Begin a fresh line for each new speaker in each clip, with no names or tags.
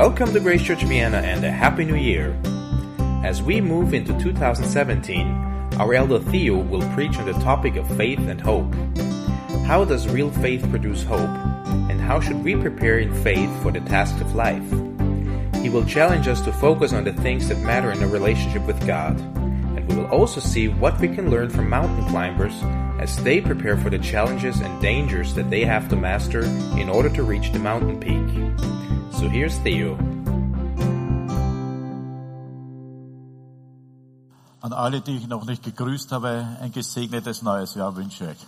Welcome to Grace Church Vienna and a Happy New Year. As we move into 2017, our elder Theo will preach on the topic of faith and hope. How does real faith produce hope? And how should we prepare in faith for the tasks of life? He will challenge us to focus on the things that matter in a relationship with God. And we will also see what we can learn from mountain climbers as they prepare for the challenges and dangers that they have to master in order to reach the mountain peak. So here's Theo.
An alle, die ich noch nicht gegrüßt habe, ein gesegnetes neues Jahr wünsche ich.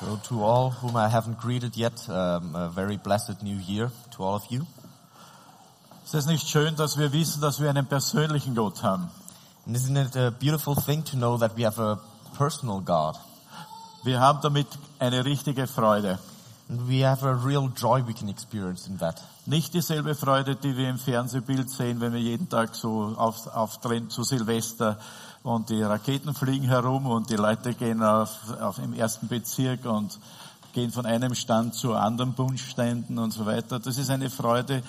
So to all whom I haven't greeted yet, um, a very blessed new year to all of you.
Es ist nicht schön, dass wir wissen, dass wir einen persönlichen Gott haben.
And isn't it a beautiful thing to know that we have a personal God?
Wir haben damit eine richtige Freude.
We have a real joy we can experience in that.
Nicht dieselbe Freude, die wir im Fernsehbild sehen, wenn wir jeden Tag so auf, aufdrehen zu Silvester und die Raketen fliegen herum und die Leute gehen auf, auf im ersten Bezirk und gehen von einem Stand zu anderen Bunschständen und so weiter. Das ist eine Freude,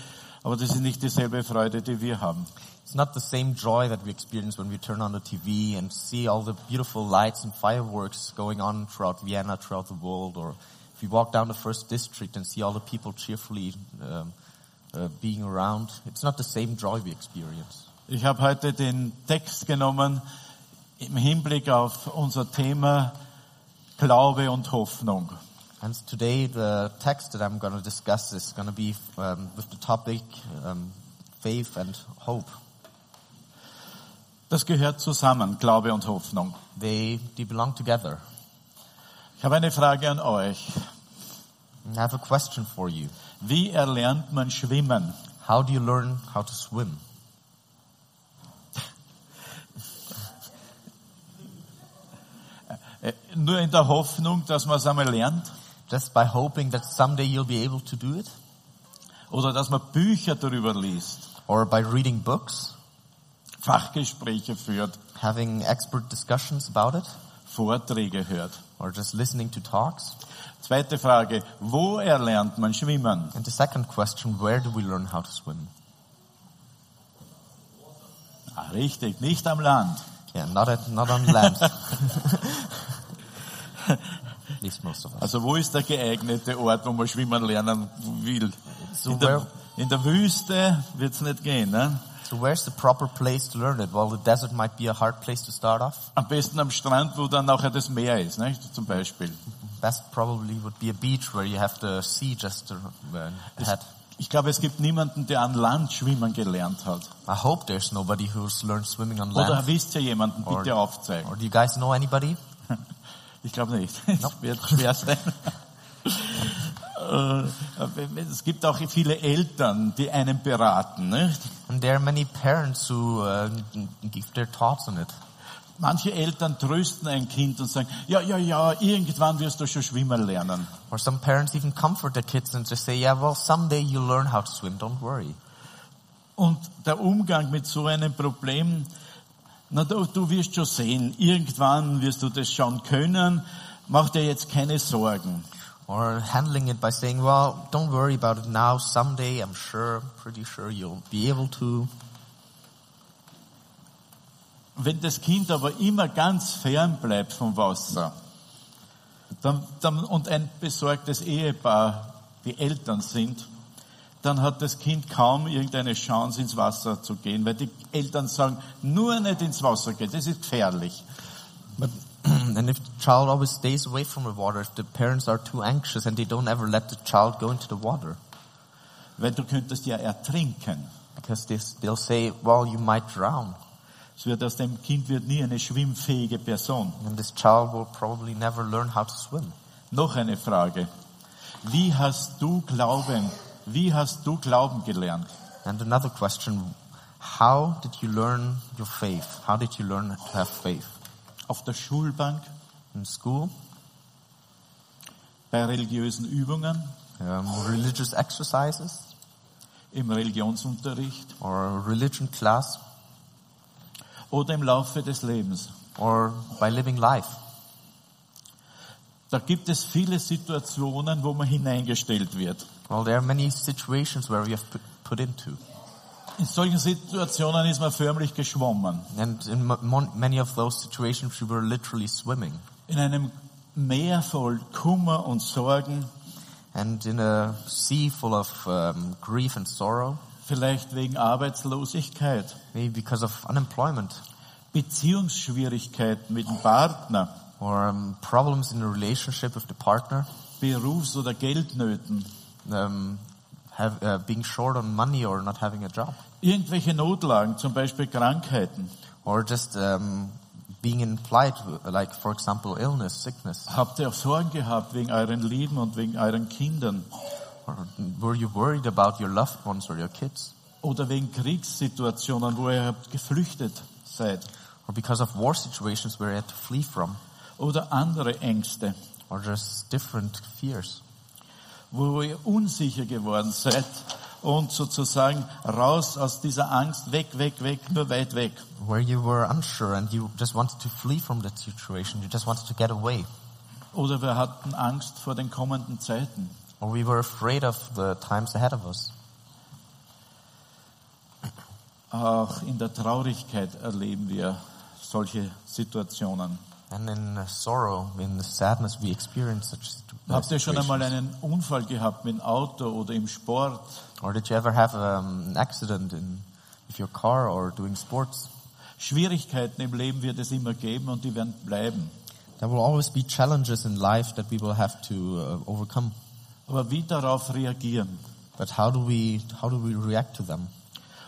aber das ist nicht dieselbe Freude, die wir haben.
It's not the same joy that we experience when we turn on the TV and see all the beautiful lights and fireworks going on throughout Vienna, throughout the world, or if we walk down the first district and see all the people cheerfully um, uh, being around. It's not the same joy we experience.
Ich habe heute den Text genommen im Hinblick auf unser Thema Glaube und Hoffnung.
And today the text that I'm going to discuss is going to be um, with the topic um, faith and hope.
Das gehört zusammen, Glaube und Hoffnung.
They, they belong together.
Ich habe eine Frage an euch.
I have a question for you.
Wie erlernt man schwimmen?
How do you learn how to swim?
Äh, Nur in der Hoffnung, dass man es einmal lernt?
Just by hoping that someday you'll be able to do it?
Oder dass man Bücher darüber liest,
Or by reading books?
Fachgespräche führt,
Having expert discussions about it?
Vorträge hört?
Or just listening to talks?
Zweite Frage, wo erlernt man schwimmen?
And the second question, where do we learn how to swim?
Ah, richtig, nicht am Land.
Yeah, not at, not on land. At least most of us.
Also wo ist der geeignete Ort, wo man schwimmen lernen will?
So
In der, in der Wüste wird's nicht gehen. Ne?
So where's the proper place to learn it? Well, the desert might be a hard place to start off.
Am besten am Strand, wo dann nachher das Meer ist, nicht? zum Beispiel.
Best probably would be a beach where you have the sea just uh, ahead.
Ich glaube, es gibt niemanden, der an Land schwimmen gelernt hat.
I hope there's nobody who's learned swimming on
Oder
land.
wisst ihr jemanden,
Or-
bitte aufzeigen.
Or do you guys know anybody?
Ich glaube nicht. Es wird schwer sein. Äh, Es gibt auch viele Eltern, die einen beraten. Nicht?
And there are many parents who uh, give their thoughts on it.
Manche Eltern trösten ein Kind und sagen, ja, ja, ja, irgendwann wirst du schon schwimmen lernen.
Or some parents even comfort their kids and just say, yeah, well, someday you'll learn how to swim, don't worry.
Und der Umgang mit so einem Problem, na du, du wirst schon sehen, irgendwann wirst du das schon können, mach dir jetzt keine Sorgen.
Or handling it by saying, well, don't worry about it now, someday I'm sure, pretty sure you'll be able to.
Wenn das Kind aber immer ganz fern bleibt vom Wasser dann, dann, und ein besorgtes Ehepaar die Eltern sind, dann hat das Kind kaum irgendeine Chance ins Wasser zu gehen, weil die Eltern sagen, nur nicht ins Wasser gehen, das ist gefährlich.
And if the child always stays away from the water, if the parents are too anxious and they don't ever let the child go into the water,
Weil du könntest ja ertrinken.
because they, they'll say, well, you might drown.
Es wird aus dem Kind wird nie eine schwimmfähige Person.
And this child will probably never learn how to swim.
Noch eine Frage. Wie hast du Glauben, wie hast du Glauben gelernt?
And another question, how did you learn your faith? How did you learn to have faith?
Auf der Schulbank,
In school,
bei religiösen Übungen,
um, religious exercises,
im Religionsunterricht
or religion class,
oder im Laufe des Lebens.
or by living life.
Da gibt es viele Situationen, wo man hineingestellt wird.
Well, there are many situations where we have put into.
In solchen Situationen ist man förmlich geschwommen.
And in many of those situations, we were literally swimming.
In einem Meer voll Kummer und Sorgen,
And in a sea full of um, grief and sorrow,
vielleicht wegen Arbeitslosigkeit,
maybe because of unemployment.
Beziehungsschwierigkeiten mit dem Partner,
or um, problems in a relationship with the partner,
Berufs- oder Geldnöten,
um, have, uh, being short on money or not having a job,
irgendwelche Notlagen, zum Beispiel Krankheiten.
or just um, being in plight, like for example illness, sickness.
Habt ihr Sorgen gehabt wegen euren Lieben und wegen euren Kindern?
Or were you worried about your loved ones or your kids?
Oder wegen Kriegssituationen, wo ihr habt geflüchtet seid?
Or because of war situations where you had to flee from?
Oder andere Ängste,
Or just different fears?
Wo ihr unsicher geworden seid und sozusagen raus aus dieser Angst, weg, weg, weg, nur weit weg.
Where you were unsure and you just wanted to flee from that situation. You just wanted to get away.
Oder wir hatten Angst vor den kommenden Zeiten.
Or we were afraid of the times ahead of us.
Auch in der Traurigkeit erleben wir solche Situationen.
And in uh, sorrow, in the sadness, we experience such uh,
Habt ihr schon einmal einen Unfall gehabt mit dem Auto oder im Sport?
Or did you ever have um, an accident in with your car or doing sports?
Schwierigkeiten im Leben wird es immer geben und die werden bleiben.
There will always be challenges in life that we will have to uh, overcome.
Aber wie darauf reagieren
But how do we how do we react to them?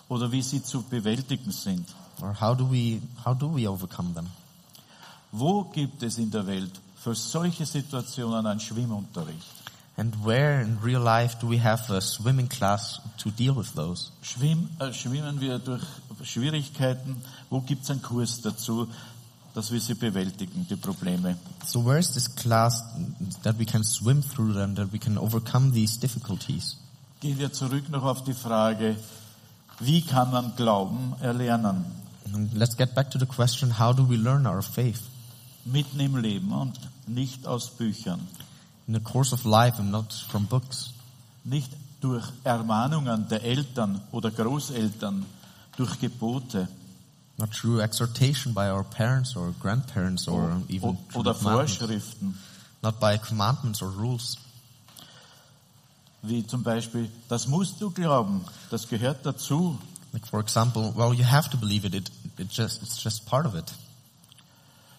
oder wie sie zu bewältigen sind?
Or how do we how do we overcome them?
Wo gibt es in der Welt für solche Situationen einen Schwimmunterricht?
And where in real life do we have a swimming class to deal with those?
Schwimm, äh, schwimmen wir durch Schwierigkeiten? Wo gibt es einen Kurs dazu, dass wir sie bewältigen, die Probleme?
So where is this class that we can swim through them, that we can overcome these difficulties?
Gehen wir zurück noch auf die Frage, wie kann man Glauben erlernen?
Let's get back to the question, how do we learn our faith?
Mitten im Leben und nicht aus Büchern.
In the course of life and not from books.
Nicht durch Ermahnungen der Eltern oder Großeltern, durch Gebote
Not through exhortation by our parents or grandparents or even
oder. Vorschriften,
Not by commandments or rules.
wie zum Beispiel, das musst du glauben, das gehört dazu.
Like for example, well, you have to believe it. It, it just, it's just part of it.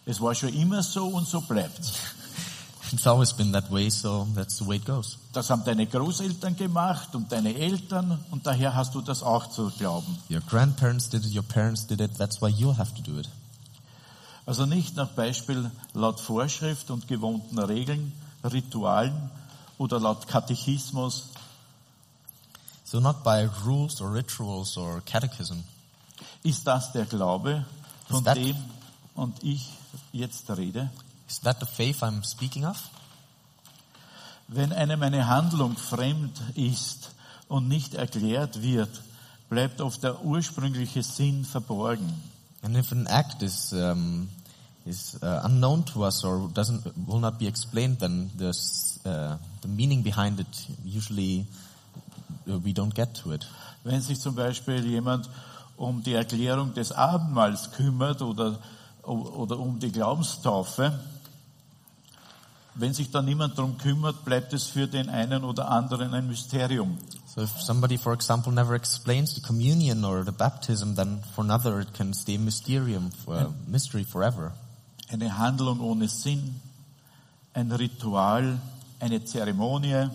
Es war schon immer so und so bleibt's.
It's always been that way, so that's the way it goes.
Das haben deine Großeltern gemacht und deine Eltern und daher hast du das auch zu glauben.
Your grandparents did it, your parents did it, that's why you'll have to do it.
Also nicht nach Beispiel laut Vorschrift und gewohnten Regeln, Ritualen oder laut Katechismus,
So not by rules or rituals or catechism.
ist das der Glaube, von dem und ich jetzt rede.
Is that the faith I'm speaking of?
Wenn einem eine Handlung fremd ist und nicht erklärt wird, bleibt oft der ursprüngliche Sinn verborgen.
And if an act is um, is uh, unknown to us or doesn't will not be explained, then this, uh, the meaning behind it usually uh, we don't get to it.
Wenn sich zum Beispiel jemand um die Erklärung des Abendmahls kümmert oder, oder um die Glaubenstaufe, wenn sich da niemand darum kümmert, bleibt es für den einen oder anderen ein Mysterium.
So if somebody, for example, never explains the communion or the baptism, then for another it can stay a mysterium, uh, mystery forever.
Eine Handlung ohne Sinn, ein Ritual, eine Zeremonie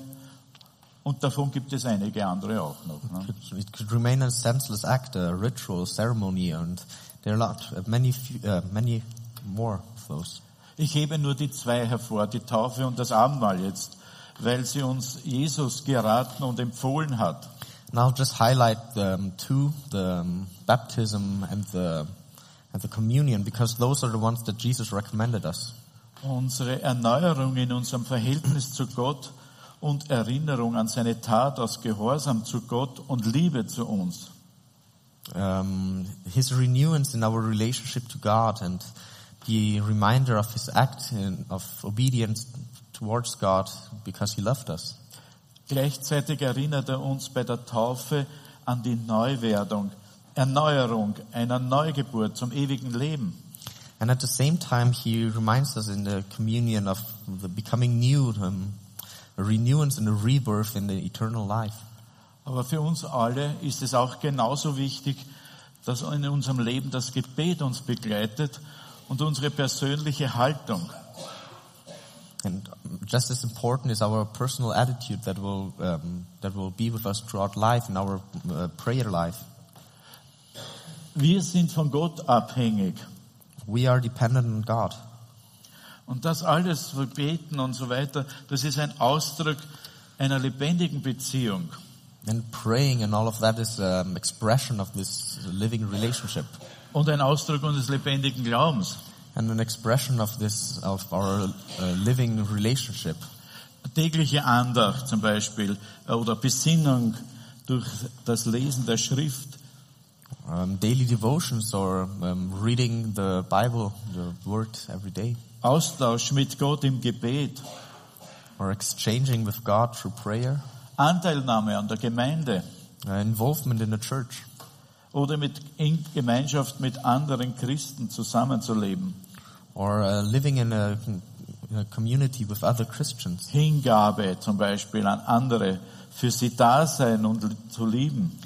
und davon gibt es einige andere auch noch. Ne?
It, it could remain a senseless act, a ritual, ceremony, and there are lot, uh, many, uh, many more of those.
Ich hebe nur die zwei hervor, die Taufe und das Abendmahl jetzt, weil sie uns Jesus geraten und empfohlen hat.
And I'll just highlight the um, two, the um, baptism and the and the communion, because those are the ones that Jesus recommended us.
Unsere Erneuerung in unserem Verhältnis zu Gott und Erinnerung an seine Tat aus Gehorsam zu Gott und Liebe zu uns.
Um, his renewance in our relationship to God and the reminder of his act in, of obedience towards God because he loved us.
Gleichzeitig erinnert er uns bei der Taufe an die Neuwerdung, Erneuerung, einer Neugeburt zum ewigen Leben.
And at the same time, he reminds us in the communion of the becoming new, um, a renewance and a rebirth in the eternal life.
Aber für uns alle ist es auch genauso wichtig, dass in unserem Leben das Gebet uns begleitet und unsere persönliche Haltung.
And just as important is our personal attitude that will um, that will be with us throughout life in our uh, prayer life.
Wir sind von Gott abhängig.
We are dependent on God.
Und das alles, wir beten und so weiter, das ist ein Ausdruck einer lebendigen Beziehung.
And praying and all of that is an expression of this living relationship
Und ein Ausdruck unseres lebendigen Glaubens.
and an expression of this of our uh, living relationship.
Tägliche Andacht zum Beispiel äh, oder Besinnung durch das Lesen der Schrift.
Um, daily devotions or um, reading the Bible, the Word every day,
Austausch mit Gott im Gebet.
or exchanging with God through prayer,
Anteilnahme an der Gemeinde.
uh, involvement in the church,
Oder mit in Gemeinschaft mit anderen Christen zusammenzuleben.
or uh, living in a, in a community with other Christians,
Hingabe zum Beispiel an andere. Für sie da sein und zu lieben.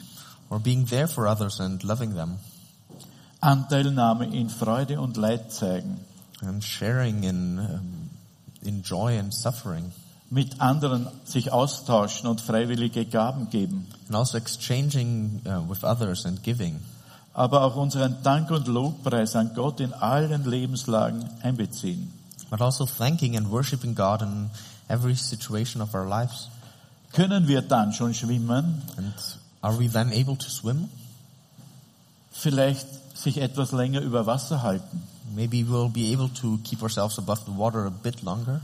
or being there for others and loving them,
Anteilnahme in Freude und Leid zeigen.
and sharing in um, in joy and suffering,
Mit anderen sich austauschen und freiwillige Gaben geben.
and also exchanging uh, with others and giving.
Aber auch unseren Dank und Lobpreis an Gott in allen Lebenslagen einbeziehen.
but also thanking and worshiping God in every situation of our lives.
Können wir dann schon schwimmen?
And are we then able to swim?
Vielleicht sich etwas länger über Wasser halten?
Maybe we'll be able to keep ourselves above the water a bit longer.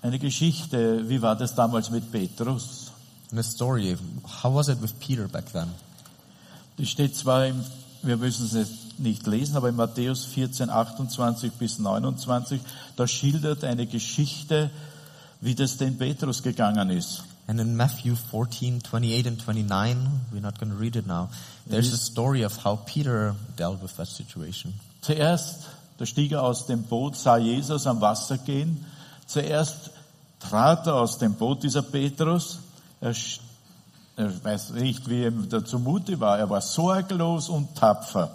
Eine Geschichte, wie war das damals mit Petrus?
And a story, how was it with Peter back then?
Die steht zwar im, wir müssen es nicht lesen, aber in Matthäus 14, 28 bis 29, da schildert eine Geschichte, wie das den Petrus gegangen ist.
And in Matthew 14, 28 and 29, we're not going to read it now, there's a story of how Peter dealt with that situation.
Zuerst, da stieg er aus dem Boot, sah Jesus am Wasser gehen. Zuerst trat er aus dem Boot, dieser Petrus. Er, er weiß nicht, wie ihm da zumute war. Er war sorglos und tapfer.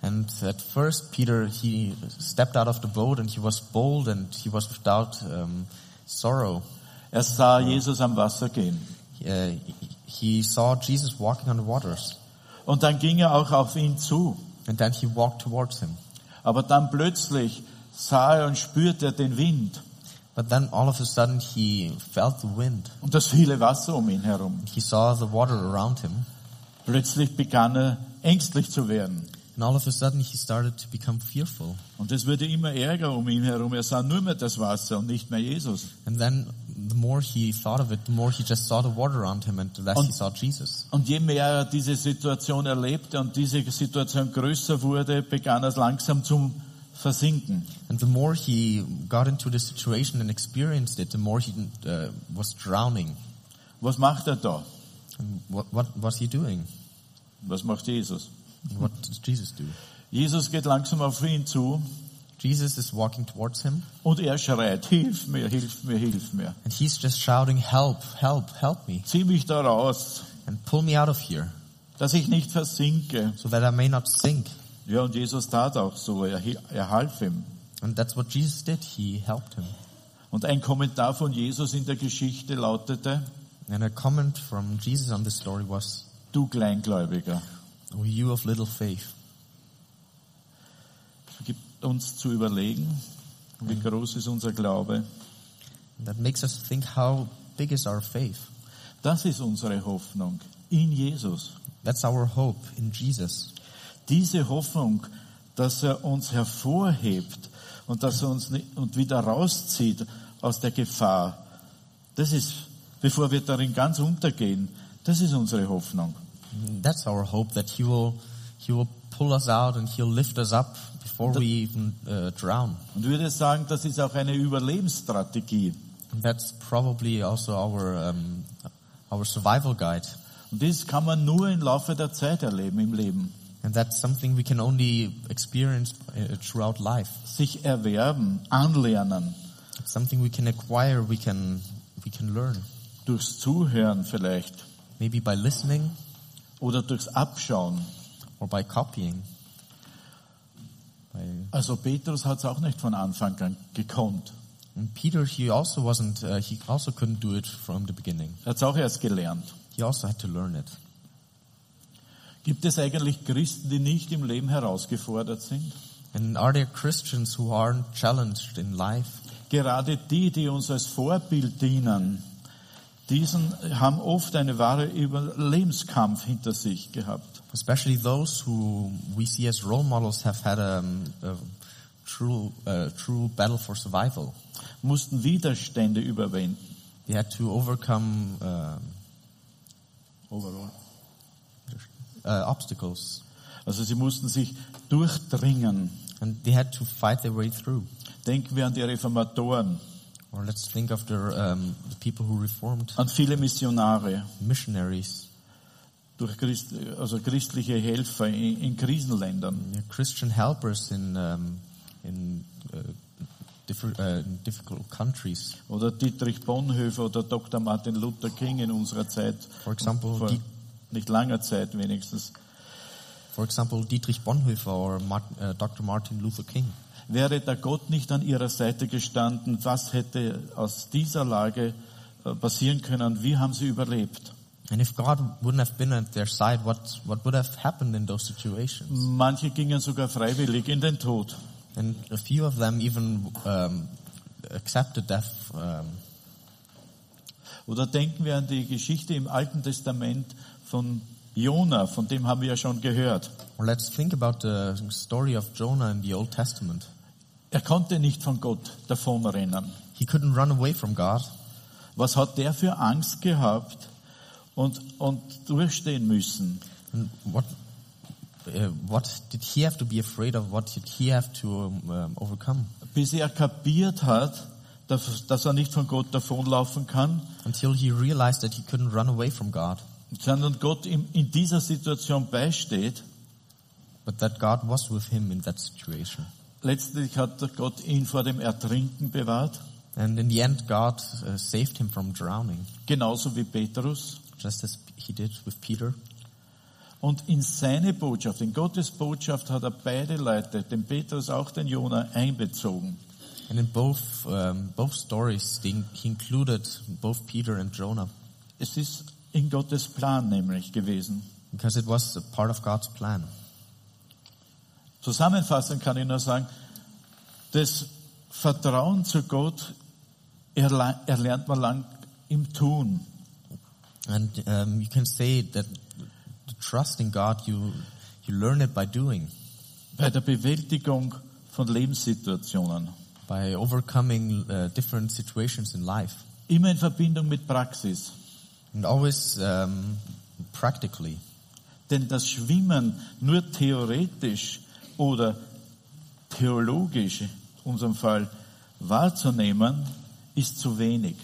And at first, Peter, he stepped out of the boat and he was bold and he was without um, sorrow.
Er sah Jesus am Wasser gehen.
Uh, he saw Jesus walking on the waters.
Und dann ging er auch auf ihn zu.
And then he walked towards him.
Aber dann plötzlich sah er und spürte er den Wind
But then all of a sudden he felt the wind.
und das viele Wasser um ihn herum.
He saw the water around him.
Plötzlich begann er ängstlich zu werden.
And all of a sudden he started to become fearful.
Und es wurde immer ärger um ihn herum. Er sah nur mehr das Wasser und nicht mehr Jesus.
And then the more he thought of it, the more he just saw the water around him and the less
Und-
he saw Jesus.
Und je mehr er diese Situation erlebte und diese Situation größer wurde, begann er langsam zum Versinken.
And the more he got into the situation and experienced it, the more he uh, was drowning.
Was macht er da?
What, what was he doing?
Was macht Jesus?
What does Jesus do?
Jesus geht langsam auf ihn zu
Jesus is walking towards him
und er schreit, hilf mir, hilf mir, hilf mir.
and he's just shouting, help, help, help me
Zieh mich da raus,
and pull me out of here
dass ich nicht versinke.
so that I may not sink.
Ja, und Jesus tat auch so. Er, er half ihm.
And that's what Jesus did. He helped him.
Und ein Kommentar von Jesus in der Geschichte lautete,
And a comment from Jesus on this story was,
du Kleingläubiger.
"O you of little faith.
Gibt uns zu überlegen, wie groß ist unser Glaube.
That makes us think how big is our faith.
Das ist unsere Hoffnung in Jesus.
That's our hope in Jesus.
Diese Hoffnung, dass er uns hervorhebt und dass er uns und wieder rauszieht aus der Gefahr. Das ist, bevor wir darin ganz untergehen, das ist unsere Hoffnung.
That's our hope that He will, He will pull us out and He'll lift us up before we even uh, drown.
Und würde sagen, das ist auch eine Überlebensstrategie.
That's probably also our um, our survival guide.
Und das kann man nur im Laufe der Zeit erleben im Leben.
And that's something we can only experience uh, throughout life.
Sich erwerben, anlernen,
It's something we can acquire, we can, we can learn.
durchs Zuhören vielleicht
Maybe by listening
oder durchs Abschauen.
or by copying.
Also Petrus hat es auch nicht von Anfang an gekonnt.
and Peter, he also wasn't, uh, he also couldn't do it from the beginning.
Er hat es auch erst gelernt.
He also had to learn it.
Gibt es eigentlich Christen, die nicht im Leben herausgefordert sind?
And are there Christians who aren't challenged in life?
Gerade die, die uns als Vorbild dienen, diesen haben oft eine wahre Überlebenskampf hinter sich gehabt.
Especially those who we see as role models have had a, a true, uh, true battle for survival.
Mussten Widerstände überwinden.
They had to overcome um uh, obstacles,
Also sie mussten sich durchdringen.
and they had to fight their way through.
Denken wir an die Reformatoren,
Or let's think of the, um, the people who reformed,
an viele Missionare,
missionaries,
durch Christ, also christliche Helfer in, in Krisenländern.
yeah, Christian helpers in um, in, uh, uh, difficult countries.
Oder Dietrich Bonhoeffer oder Dr. Martin Luther King in unserer Zeit.
For example,
Vor nicht langer Zeit wenigstens.
For example, Dietrich Bonhoeffer or Martin, uh, Dr. Martin Luther King.
Wäre der Gott nicht an ihrer Seite gestanden, was hätte aus dieser Lage äh, passieren können? Wie haben sie überlebt?
And if God wouldn't have been at their side, what what would have happened in those situations?
Manche gingen sogar freiwillig in den Tod.
And a few of them even um, accepted death. Um,
Oder denken wir an die Geschichte im Alten Testament von Jona, von dem haben wir ja schon gehört.
or let's think about the story of Jonah in the Old Testament.
Er konnte nicht von Gott davonrennen.
He couldn't run away from God.
Was hat der für Angst gehabt und, und durchstehen müssen?
And what uh, what did he have to be afraid of? What did he have to um, overcome?
Bis er kapiert hat, dass, dass er nicht von Gott davonlaufen kann,
Until he realized that he couldn't run away from God,
sondern Gott ihm in dieser Situation beisteht.
but that God was with him in that situation.
Letztlich hat Gott ihn vor dem Ertrinken bewahrt,
And in the end, God uh, saved him from drowning,
genauso wie Petrus.
just as he did with Peter.
Und in seine Botschaft, in Gottes Botschaft hat er beide Leute, den Petrus auch den Jona, einbezogen.
And in both um, both stories, he included both Peter and Jonah
Es ist in Gottes Plan nämlich gewesen.
because it was a part of God's plan.
Zusammenfassend kann ich nur sagen, das Vertrauen zu Gott erle- erlernt man lang im Tun.
And um, you can say that the trust in God, you you learn it by doing,
bei der Bewältigung von Lebenssituationen.
by overcoming uh, different situations in life,
Immer in Verbindung mit Praxis.
And always um, practically.
Denn das Schwimmen nur theoretisch oder theologisch, in unserem Fall, wahrzunehmen, ist zu wenig.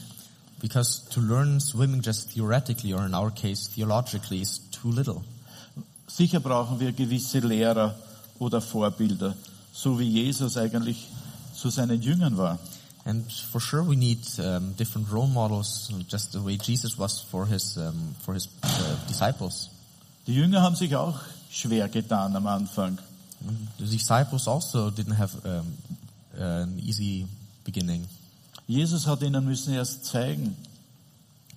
Because to learn swimming just theoretically, or in our case theologically, is too little.
Sicher brauchen wir gewisse Lehrer oder Vorbilder, so wie Jesus eigentlich zu seinen Jüngern war.
And for sure, we need um, different role models, just the way Jesus was for his um, for his uh, disciples.
Die Jünger haben sich auch schwer getan am Anfang.
The disciples also didn't have um, an easy beginning,
Jesus hat ihnen müssen erst zeigen,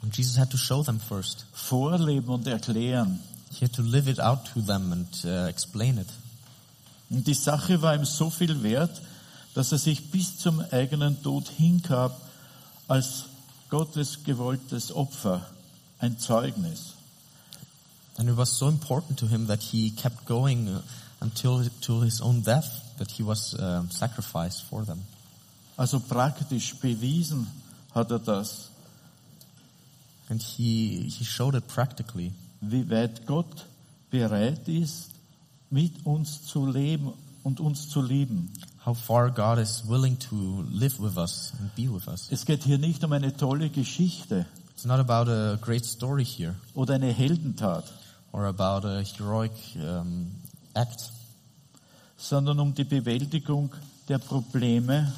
and Jesus had to show them first.
vorleben und erklären.
He had to live it out to them and uh, explain it.
Und die Sache war ihm so viel wert, dass er sich bis zum eigenen Tod hingab als Gottes gewolltes Opfer, ein Zeugnis.
And it was so important to him that he kept going uh, until to his own death, that he was um, sacrificed for them.
Also praktisch bewiesen hat er das,
And he, he showed it practically,
wie weit Gott bereit ist, mit uns zu leben und uns zu lieben.
How far God is willing to live with us and be with us.
Es geht hier nicht um eine tolle Geschichte.
It's not about a great story here
oder eine Heldentat,
or about a heroic um, act,
sondern um die Bewältigung der Probleme,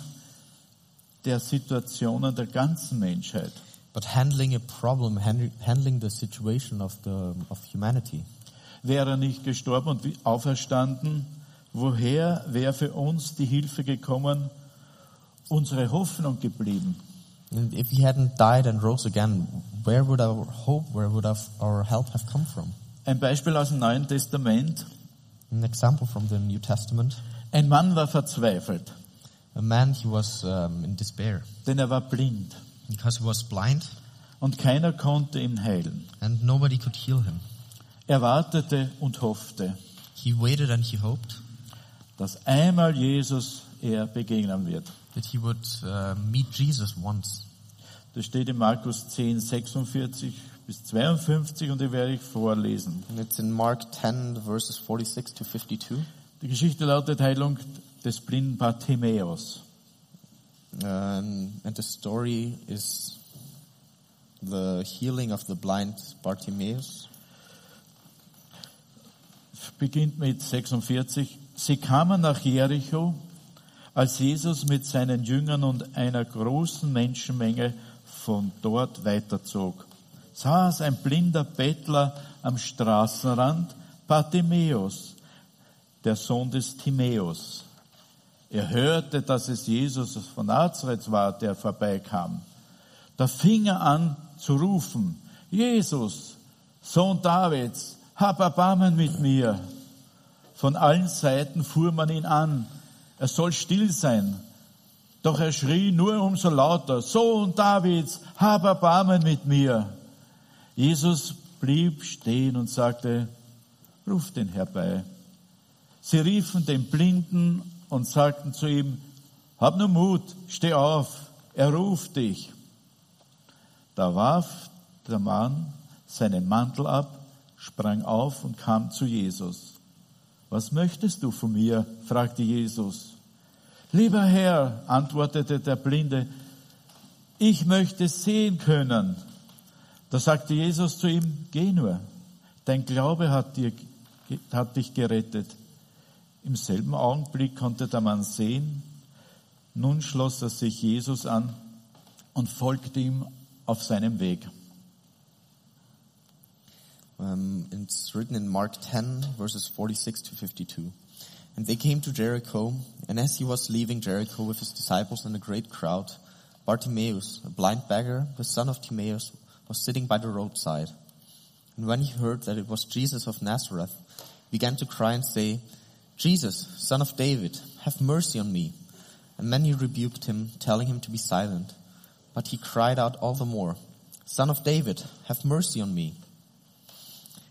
der Situationen der ganzen Menschheit.
but handling a problem, hand, handling the situation of the of humanity.
Wäre er nicht gestorben und auferstanden, woher wäre für uns die Hilfe gekommen, unsere Hoffnung geblieben?
If he hadn't died and rose again, where would our hope, where would our, our help have come from?
Ein Beispiel aus dem Neuen Testament.
An example from the New Testament.
Ein Mann war verzweifelt,
A man, he was um, in despair
denn er war blind
because he was blind
und keiner konnte ihn heilen.
and nobody could heal him.
Er wartete und hoffte,
He waited and he hoped
dass einmal Jesus er begegnen wird.
that he would uh, meet Jesus once.
Das steht in Markus 10, 46 bis 52 und die werde ich vorlesen.
And it's in Mark 10, verses 46 to 52.
Die Geschichte lautet Heilung des blinden Bartimäus.
Um, and the story is the healing of the blind Bartimaeus.
Beginnt mit 46. Sie kamen nach Jericho, als Jesus mit seinen Jüngern und einer großen Menschenmenge von dort weiterzog. Saß ein blinder Bettler am Straßenrand, Bartimäus, der Sohn des Timäus. Er hörte, dass es Jesus von Nazareth war, der vorbeikam. Da fing er an zu rufen, Jesus, Sohn Davids, hab Erbarmen mit mir. Von allen Seiten fuhr man ihn an, er soll still sein. Doch er schrie nur umso lauter, Sohn Davids, hab Erbarmen mit mir. Jesus blieb stehen und sagte, ruf den herbei. Sie riefen den Blinden und sagten zu ihm, hab nur Mut, steh auf, er ruft dich. Da warf der Mann seinen Mantel ab, sprang auf und kam zu Jesus. Was möchtest du von mir? fragte Jesus. Lieber Herr, antwortete der Blinde, ich möchte sehen können. Da sagte Jesus zu ihm, geh nur, dein Glaube hat, dir, hat dich gerettet. Im selben Augenblick konnte der Mann sehen. Nun schloss er sich Jesus an und folgte ihm auf seinem Weg.
Um, it's written in Mark 10, verses 46 to 52. And they came to Jericho, and as he was leaving Jericho with his disciples and a great crowd, Bartimaeus, a blind beggar, the son of Timaeus, was sitting by the roadside. And when he heard that it was Jesus of Nazareth, he began to cry and say, Jesus, son of David, have mercy on me. And many rebuked him, telling him to be silent. But he cried out all the more, Son of David, have mercy on me.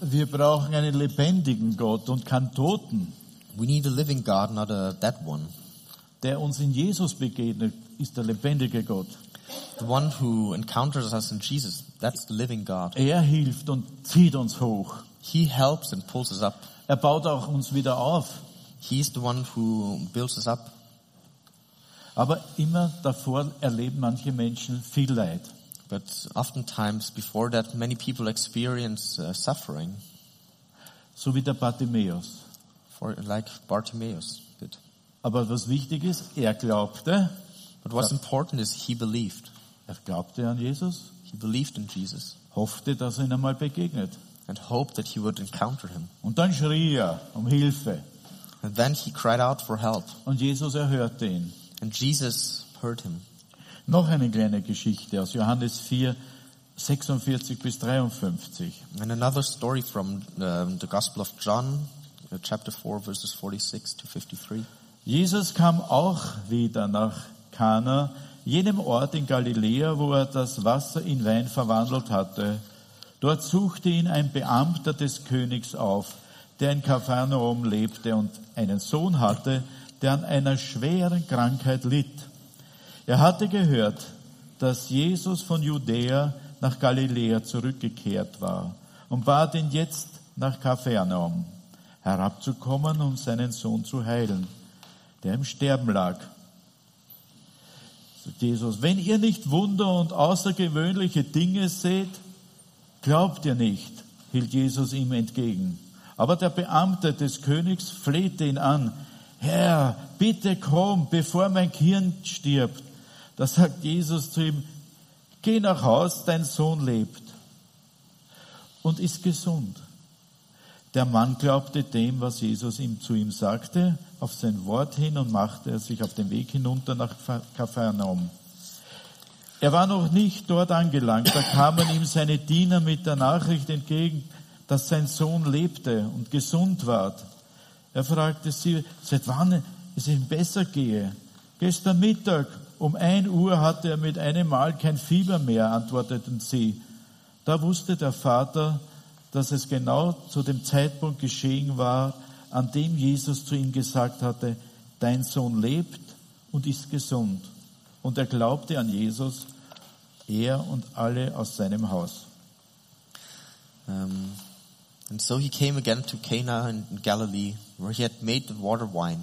Wir brauchen einen lebendigen Gott und keinen Toten.
We need a living God, not a dead one.
Der uns in Jesus begegnet, ist der lebendige Gott.
The one who encounters us in Jesus, that's the living God.
Er hilft und zieht uns hoch.
He helps and pulls us up.
Er baut auch uns wieder auf.
He's the one who builds us up.
Aber immer davor erleben manche Menschen viel Leid.
But oftentimes before that, many people experience uh, suffering,
So wie der Bartimäus.
for like Bartimaeus did.
Aber was wichtig ist, er glaubte,
But what's important is he believed.
er glaubte an Jesus,
He believed in Jesus
hoffte, dass er ihn einmal begegnet.
and hoped that he would encounter him.
Und dann schrie er um Hilfe.
And then he cried out for help.
Und Jesus erhörte ihn.
And Jesus heard him.
Noch eine kleine Geschichte aus Johannes 4, 46 bis 53.
And another story from um, the Gospel of John, uh, chapter 4, verses 46 to 53.
Jesus kam auch wieder nach Kana jenem Ort in Galiläa, wo er das Wasser in Wein verwandelt hatte. Dort suchte ihn ein Beamter des Königs auf, der in Kapharnaum lebte und einen Sohn hatte, der an einer schweren Krankheit litt. Er hatte gehört, dass Jesus von Judäa nach Galiläa zurückgekehrt war und bat ihn jetzt nach Kapharnaum herabzukommen, um seinen Sohn zu heilen, der im Sterben lag. Sagt Jesus, wenn ihr nicht Wunder und außergewöhnliche Dinge seht, glaubt ihr nicht, hielt Jesus ihm entgegen. Aber der Beamte des Königs flehte ihn an, Herr, bitte komm, bevor mein Kind stirbt. Da sagt Jesus zu ihm, geh nach Haus, dein Sohn lebt und ist gesund. Der Mann glaubte dem, was Jesus ihm zu ihm sagte, auf sein Wort hin und machte sich auf den Weg hinunter nach Kapharnaum. Er war noch nicht dort angelangt, da kamen ihm seine Diener mit der Nachricht entgegen, dass sein Sohn lebte und gesund ward. Er fragte sie, seit wann es ihm besser gehe. Gestern Mittag um ein Uhr hatte er mit einem Mal kein Fieber mehr, antworteten sie. Da wusste der Vater, dass es genau zu dem Zeitpunkt geschehen war, an dem Jesus zu ihm gesagt hatte, dein Sohn lebt und ist gesund. Und er glaubte an Jesus, er und alle aus seinem Haus.
Um, and so he came again to Cana in Galilee, where he had made the water wine.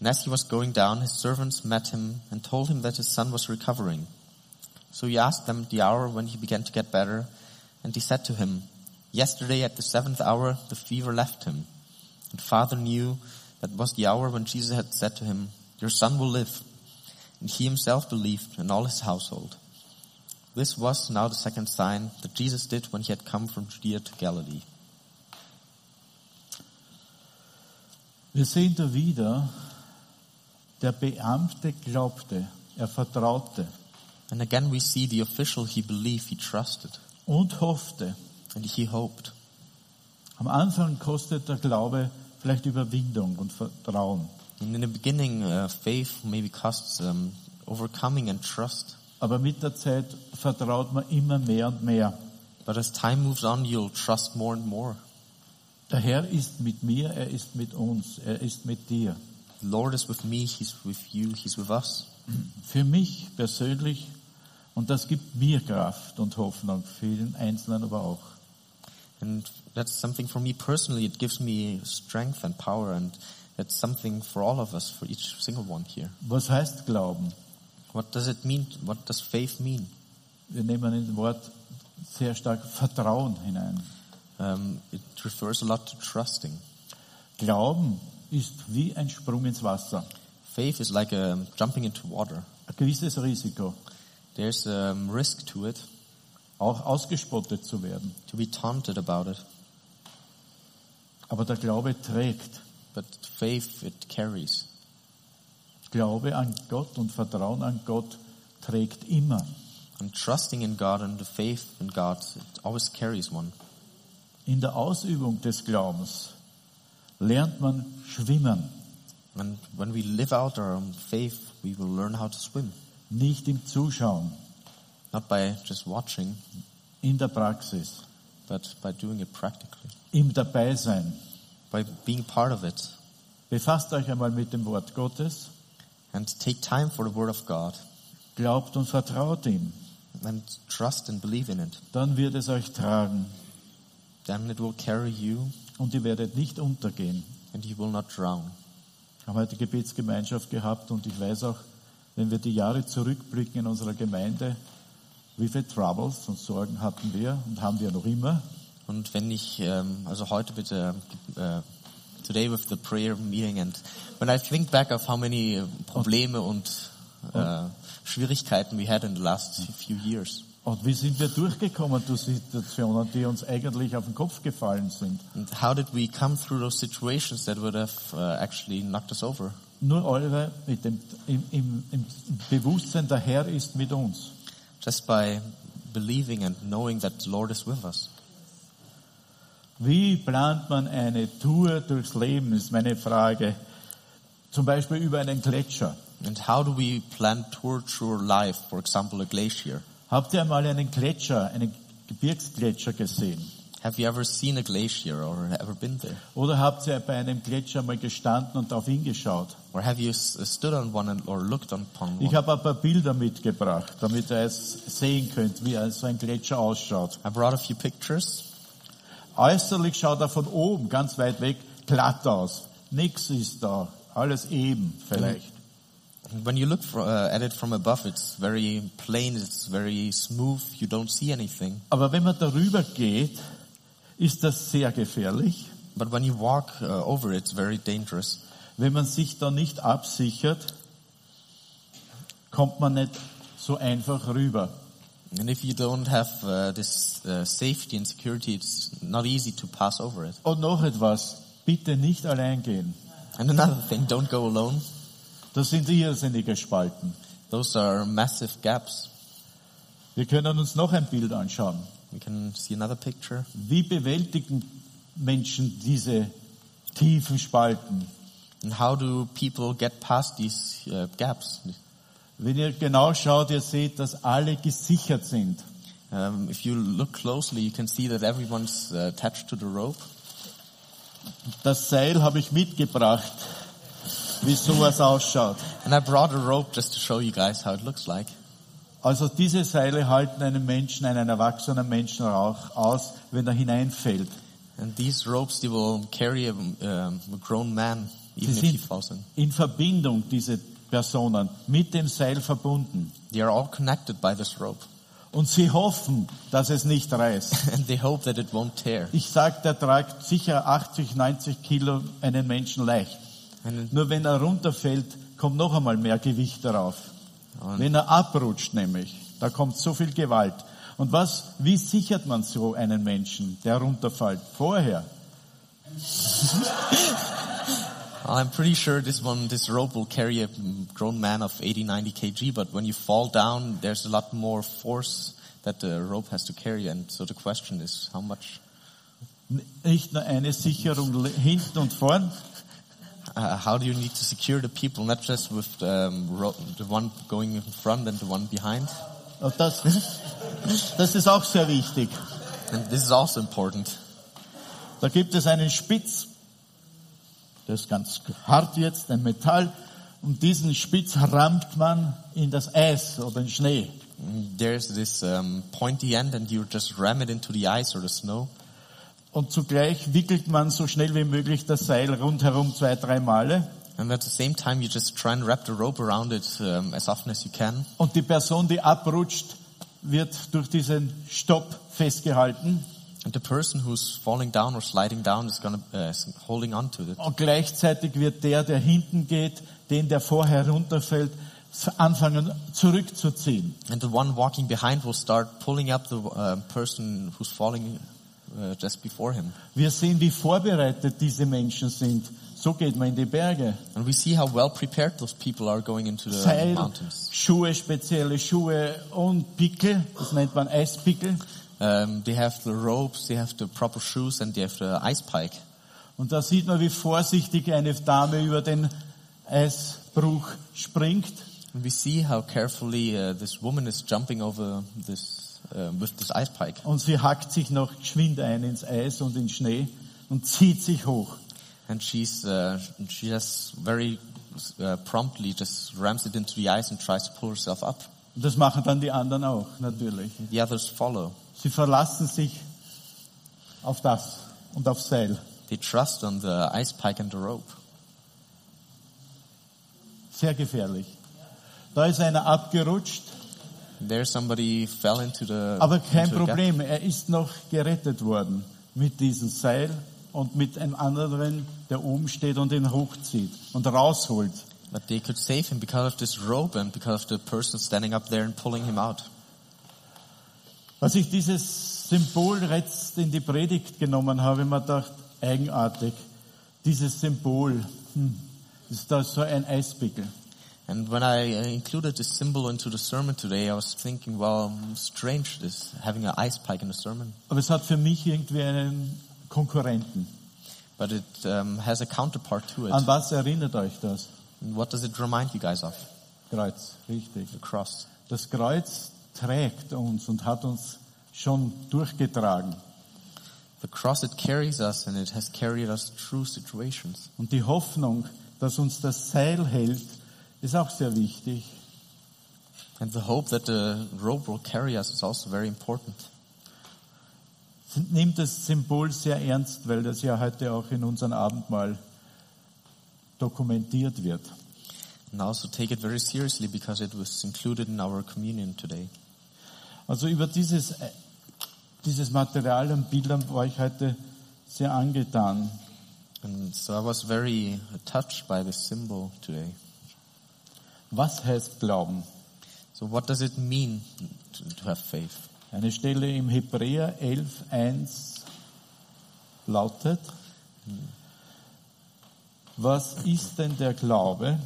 And as he was going down, his servants met him and told him that his son was recovering. So he asked them the hour when he began to get better, and he said to him, Yesterday at the seventh hour the fever left him. And father knew that was the hour when Jesus had said to him, Your son will live. And he himself believed, and all his household. This was now the second sign that Jesus did when he had come from Judea to Galilee.
Wir sehen da wieder, der Beamte glaubte, er vertraute
And again we see the official, he believed, he trusted,
und hoffte.
and he hoped.
Am Anfang kostet der Glaube vielleicht Überwindung und Vertrauen.
And in the beginning, uh, faith maybe costs um, overcoming and trust.
Aber mit der Zeit vertraut man immer mehr und mehr.
But as time moves on, you'll trust more and more.
Der Herr ist mit mir, er ist mit uns, er ist mit dir.
The Lord is with me, He's with you, He's with us.
Für mich persönlich, und das gibt mir Kraft und Hoffnung, vielen Einzelnen aber auch.
And that's something for me personally. It gives me strength and power, and that's something for all of us, for each single one here.
Was heißt Glauben?
What does it mean? What does faith mean?
Wir nehmen in das Wort sehr stark Vertrauen hinein.
Um, it refers a lot to trusting.
Glauben ist wie ein Sprung ins Wasser.
Faith is like um, jumping into water.
Ein gewisses Risiko,
There's a risk to it,
auch ausgespottet zu werden.
to be taunted about it,
Aber der Glaube trägt.
but faith, it carries.
Glaube an Gott und Vertrauen an Gott trägt immer.
And trusting in God and the faith in God, it always carries one.
In der Ausübung des Glaubens lernt man schwimmen,
And when we live out our own faith, we will learn how to swim.
nicht im Zuschauen,
Not by just watching,
in der Praxis,
but by doing it practically.
im Dabeisein.
By being part of it.
Befasst euch einmal mit dem Wort Gottes,
And take time for the Word of God.
glaubt und vertraut ihm.
And trust and believe in it.
Dann wird es euch tragen
Then it will carry you
und ihr werdet nicht untergehen.
and you will not drown.
Wir haben heute Gebetsgemeinschaft gehabt und ich weiß auch, wenn wir die Jahre zurückblicken in unserer Gemeinde, wie viele Troubles und Sorgen hatten wir und haben wir noch immer.
Und wenn ich, ähm, also heute bitte, äh, today with the prayer meeting and when I think back of how many äh, Probleme und uh, Schwierigkeiten we had in the last few years.
Und wie sind wir durchgekommen durch Situationen, die uns eigentlich auf den Kopf gefallen sind?
And how did we come through those situations that would have uh, actually knocked us over?
Nur eure mit dem, im, im, im Bewusstsein, der Herr ist mit uns.
Just by believing and knowing that the Lord is with us.
Wie plant man eine Tour durchs Leben, ist meine Frage. Zum Beispiel über einen Gletscher.
And how do we plan tour through life, for example, a glacier?
Habt ihr einmal einen Gletscher, einen Gebirgsgletscher gesehen?
Have you ever seen a glacier or ever been there?
Oder habt ihr bei einem Gletscher mal gestanden und auf ihn geschaut?
Or have you s- stood on one and, or looked upon
Ich
one?
habe ein paar Bilder mitgebracht, damit ihr es sehen könnt, wie so ein Gletscher ausschaut.
I brought a few pictures.
Äußerlich schaut er von oben, ganz weit weg, glatt aus. Nix ist da. Alles eben, vielleicht.
When you look fro- uh, at it from above, it's very plain, it's very smooth, you don't see anything.
Aber wenn man darüber geht, ist das sehr gefährlich.
But when you walk uh, over it, it's very dangerous.
Wenn man sich da nicht absichert, kommt man nicht so einfach rüber.
And if you don't have uh, this uh, safety and security, it's not easy to pass over it.
Und noch etwas, bitte nicht allein gehen.
And another thing, don't go alone.
Das sind irrsinnige Spalten.
Those are massive gaps.
Wir können uns noch ein Bild anschauen.
We can see another picture.
Wie bewältigen Menschen diese tiefen Spalten?
And how do people get past these uh, gaps?
Wenn ihr genau schaut, ihr seht, dass alle gesichert sind.
Um, if you look closely, you can see that everyone's uh, attached to the rope.
Das Seil habe ich mitgebracht, wie sowas ausschaut.
And I brought a rope just to show you guys how it looks like.
Also diese Seile halten einen Menschen, einen erwachsenen Menschen auch aus, wenn er hineinfällt.
And these ropes, they will carry a, um, a grown man, even if he falls in.
in Verbindung, diese Personen, mit dem Seil verbunden.
They are all connected by this rope.
Und sie hoffen, dass es nicht reißt.
And they hope that it won't tear.
Ich sag, der tragt sicher 80, 90 Kilo einen Menschen leicht. Nur wenn er runterfällt, kommt noch einmal mehr Gewicht darauf. Wenn er abrutscht nämlich, da kommt so viel Gewalt. Und was, wie sichert man so einen Menschen, der runterfällt? Vorher.
I'm pretty sure this one, this rope will carry a grown man of 80, 90 kg, but when you fall down, there's a lot more force that the rope has to carry. And so the question is, how much,
Nicht nur eine Sicherung hinten und vorn,
uh, how do you need to secure the people, not just with um, ro- the one going in front and the one behind?
Und das, das ist auch sehr wichtig.
And this is also important.
Da gibt es einen Spitz, der ist ganz hart jetzt, ein Metall, und diesen Spitz rammt man in das Eis oder in den Schnee.
There's this um, pointy end and you just ram it into the ice or the snow.
Und zugleich wickelt man so schnell wie möglich das Seil rundherum zwei, drei Male.
And at the same time, you just try and wrap the rope around it um, as often as you can.
Und die Person, die abrutscht, wird durch diesen Stopp festgehalten.
And the person who's falling down or sliding down is gonna uh, is holding on to it.
Und gleichzeitig wird der, der hinten geht, den, der vorher runterfällt, anfangen zurückzuziehen.
And the one walking behind will start pulling up the um, person who's falling uh, just before him.
Wir sehen, wie vorbereitet diese Menschen sind. So geht man in die Berge.
And we see how well prepared those people are going into the
Seil,
mountains.
Schuhe, spezielle Schuhe und Pickel, das nennt man Eispickel.
Um, they have the ropes, they have the proper shoes, and they have the ice pike.
Und da sieht man, wie vorsichtig eine Dame über den Eisbruch springt.
And we see how carefully uh, this woman is jumping over this this ice pike.
Und sie hackt sich noch geschwind ein ins Eis und in Schnee und zieht sich hoch.
And she's uh, she just very uh, promptly just rams it into the ice and tries to pull herself up.
Und das machen dann die anderen auch, natürlich.
The others follow.
Sie verlassen sich auf das und auf Seil.
They trust on the ice pike and the rope.
Sehr gefährlich. Da ist einer abgerutscht,
There somebody fell into the
aber kein
into.
Problem. Er ist noch gerettet worden mit diesem Seil und mit einem anderen, der oben steht und ihn hochzieht und rausholt.
But they could save him because of this rope and because of the person standing up there and pulling him out.
Als ich dieses Symbol jetzt in die Predigt genommen habe, mir gedacht, eigenartig, dieses Symbol, hm, ist da so ein Eispickel.
And when I uh, included this symbol into the sermon today, I was thinking, well, strange this, having an ice pike in a sermon.
Aber es hat für mich irgendwie einen Konkurrenten.
But it um, has a counterpart to it.
An was erinnert euch das?
And what does it remind you guys of?
Kreuz, richtig.
The cross.
Das Kreuz trägt uns und hat uns schon durchgetragen.
The cross, it carries us and it has carried us through situations.
Und die Hoffnung, dass uns das Seil hält, ist auch sehr wichtig.
And the hope that the rope will carry us is also very important.
Nimmt das Symbol sehr ernst, weil das ja heute auch in unserem Abendmahl dokumentiert wird.
And also take it very seriously because it was included in our communion today.
Also über dieses, dieses Material und Bildern war ich heute sehr angetan.
And so I was very touched by this symbol today.
Was heißt Glauben?
So what does it mean to, have faith?
Eine Stelle im Hebräer 11.1 lautet, was ist denn der Glaube?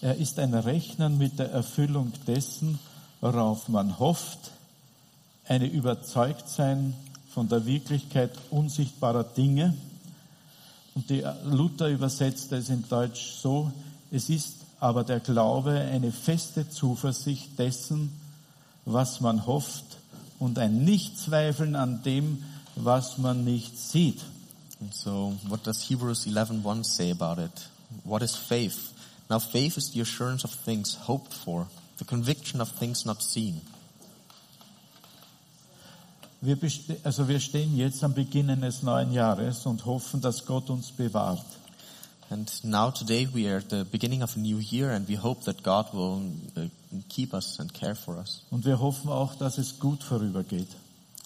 Er ist ein Rechnen mit der Erfüllung dessen, worauf man hofft, eine Überzeugtsein von der Wirklichkeit unsichtbarer Dinge. Und die Luther übersetzt es in Deutsch so, es ist aber der Glaube eine feste Zuversicht dessen, was man hofft und ein Nichtzweifeln an dem, was man nicht sieht.
So what does Hebrews 11:1 say about it? What is faith? Now faith is the assurance of things hoped for, the conviction of things not seen.
Wir, also wir stehen jetzt am Beginn eines neuen Jahres und hoffen, dass Gott uns bewahrt.
And now today we are at the beginning of a new year and we hope that God will uh, keep us and care for us.
Und wir hoffen auch, dass es gut vorübergeht.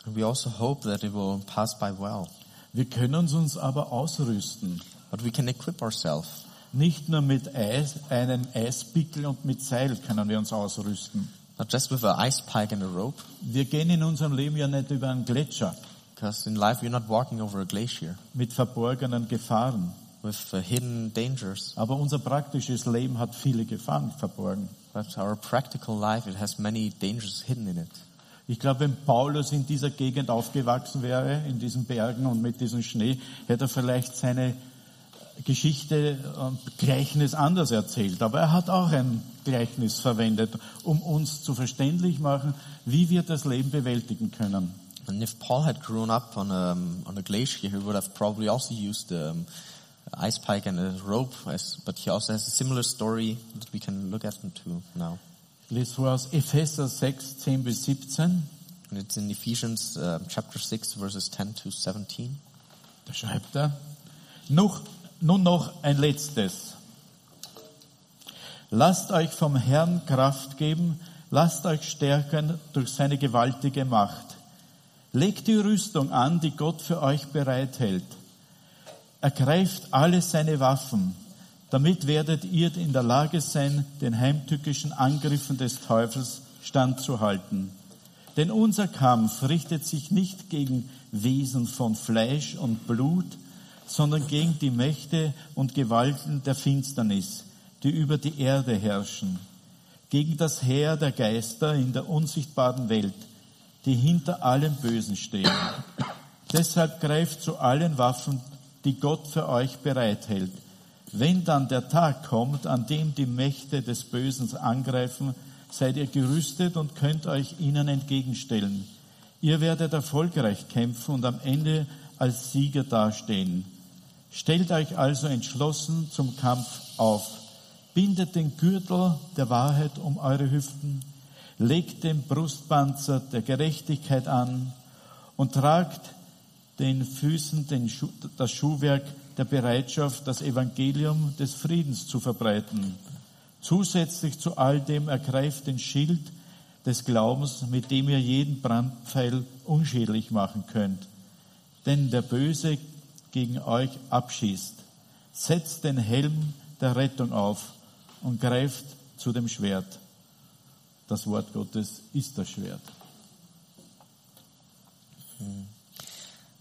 And we also hope that it will pass by well.
Wir können uns aber ausrüsten.
But we can equip ourselves.
Nicht nur mit Eis, einem Eispickel und mit Seil können wir uns ausrüsten.
Not just with an ice pike and a rope,
Wir gehen in unserem Leben ja nicht über einen Gletscher
because in life we're not walking over a glacier
mit verborgenen Gefahren.
With hidden dangers.
Aber unser praktisches Leben hat viele Gefahren verborgen.
But our practical life, it has many dangers hidden in it.
Ich glaube, wenn Paulus in dieser Gegend aufgewachsen wäre, in diesen Bergen und mit diesem Schnee, hätte er vielleicht seine Geschichte und Gleichnis anders erzählt. Aber er hat auch ein Gleichnis verwendet, um uns zu verständlich machen, wie wir das Leben bewältigen können.
And if Paul had grown up on a, on a glacier, he would have probably also used um, ice pike and a rope, as, but he also has a similar story that we can look at into now.
Vor aus Epheser 6, 10 bis 17.
And it's in Ephesians uh, chapter 6 verses 10 to 17.
Da schreibt er, noch, nun noch ein letztes. Lasst euch vom Herrn Kraft geben, lasst euch stärken durch seine gewaltige Macht. Legt die Rüstung an, die Gott für euch bereithält. Ergreift alle seine Waffen, damit werdet ihr in der Lage sein, den heimtückischen Angriffen des Teufels standzuhalten. Denn unser Kampf richtet sich nicht gegen Wesen von Fleisch und Blut, sondern gegen die Mächte und Gewalten der Finsternis, die über die Erde herrschen, gegen das Heer der Geister in der unsichtbaren Welt, die hinter allem Bösen stehen. Deshalb greift zu allen Waffen, die Gott für euch bereithält. Wenn dann der Tag kommt, an dem die Mächte des Bösen angreifen, seid ihr gerüstet und könnt euch ihnen entgegenstellen. Ihr werdet erfolgreich kämpfen und am Ende als Sieger dastehen. Stellt euch also entschlossen zum Kampf auf. Bindet den Gürtel der Wahrheit um eure Hüften. Legt den Brustpanzer der Gerechtigkeit an und tragt den Füßen den Schuh, das Schuhwerk der Bereitschaft, das Evangelium des Friedens zu verbreiten. Zusätzlich zu all dem ergreift den Schild des Glaubens, mit dem ihr jeden Brandpfeil unschädlich machen könnt. Denn der Böse gegen euch abschießt. Setzt den Helm der Rettung auf und greift zu dem Schwert. Das Wort Gottes ist das Schwert.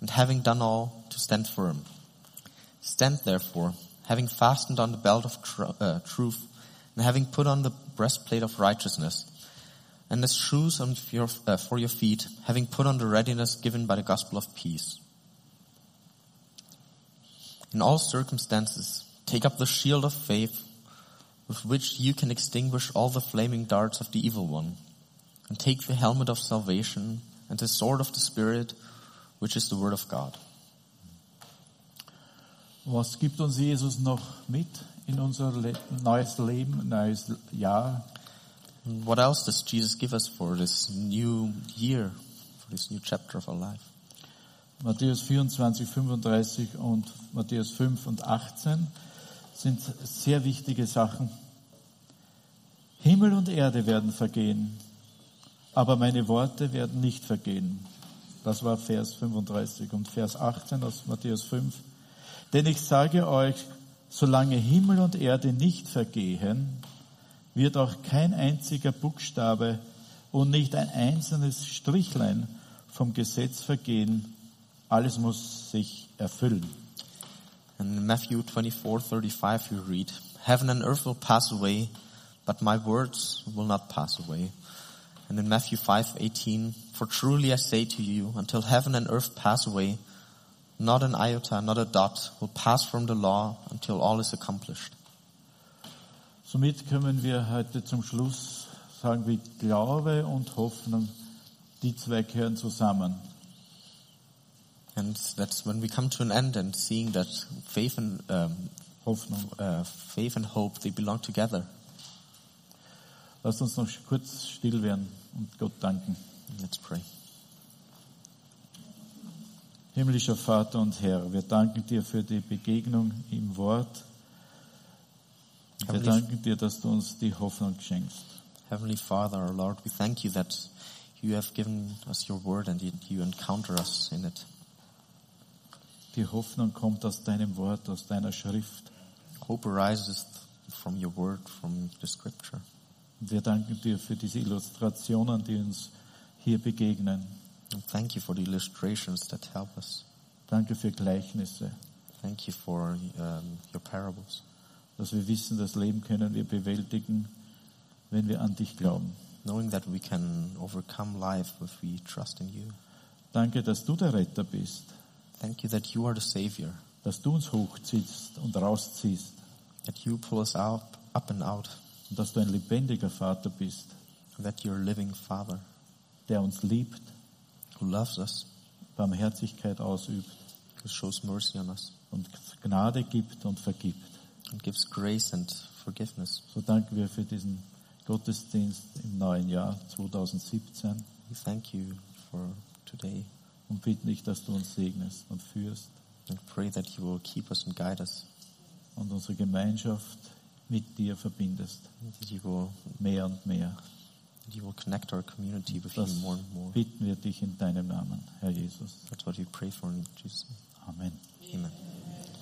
and having done all, to stand firm. Stand therefore, having fastened on the belt of tr- uh, truth, and having put on the breastplate of righteousness, and as shoes your, uh, for your feet, having put on the readiness given by the gospel of peace. In all circumstances, take up the shield of faith, with which you can extinguish all the flaming darts of the evil one, and take the helmet of salvation and the sword of the Spirit, which is the word of God.
Was gibt uns Jesus noch mit in unser Le neues Leben, neues Jahr?
What else does Jesus give us for this new year, for this new chapter of our life?
Matthäus 24, 35 und Matthäus 5 und 18 sind sehr wichtige Sachen. Himmel und Erde werden vergehen, aber meine Worte werden nicht vergehen. Das war Vers 35 und Vers 18 aus Matthäus 5. Denn ich sage euch, solange Himmel und Erde nicht vergehen, wird auch kein einziger Buchstabe und nicht ein einzelnes Strichlein vom Gesetz vergehen. Alles muss sich erfüllen.
In Matthew 24:35 you read, Heaven and earth will pass away, but my words will not pass away. And in Matthew 5:18, For truly I say to you, until heaven and earth pass away, not an iota, not a dot will pass from the law until all is accomplished.
Somit können wir heute zum Schluss sagen, wie Glaube und Hoffnung, die zwei gehören zusammen.
And that's when we come to an end and seeing that faith and um,
Hoffnung.
uh, faith and hope they belong together.
Lasst uns noch kurz still werden und Gott danken.
Let's pray.
Himmlischer Vater und Herr, wir danken dir für die Begegnung im Wort. Wir
Heavenly-
danken dir, dass du uns die Hoffnung schenkst.
Heavenly Father, our Lord, we thank you that you have given us your word and you, you encounter us in it.
Die Hoffnung kommt aus deinem Wort, aus deiner Schrift.
Hope arises from your word, from the scripture.
Wir danken dir für diese Illustrationen, die uns hier begegnen.
And thank you for the illustrations that help us.
Danke für Gleichnisse,
Thank you for um, your parables.
dass wir wissen, das Leben können wir bewältigen, wenn wir an dich glauben.
Knowing that we can overcome life if we trust in you.
Danke, dass du der Retter bist,
Thank you that you are the Savior,
dass du uns hochziehst und rausziehst
that you pull us out, up and out,
und dass du ein lebendiger Vater bist,
that you're a living Father
der uns liebt,
who loves us,
Barmherzigkeit ausübt
who shows mercy on us,
und Gnade gibt und vergibt.
and gives grace and forgiveness.
So danken wir für diesen Gottesdienst im neuen Jahr 2017
We thank you for today
und bitten dich, dass du uns segnest und führst
and pray that you will keep us and guide us,
und unsere Gemeinschaft mit dir verbindest,
you will,
mehr und mehr.
you will connect our community with you
Das
more and more.
bitten wir dich in deinem Namen, Herr Jesus.
That's what we pray for in Jesus' name.
Amen.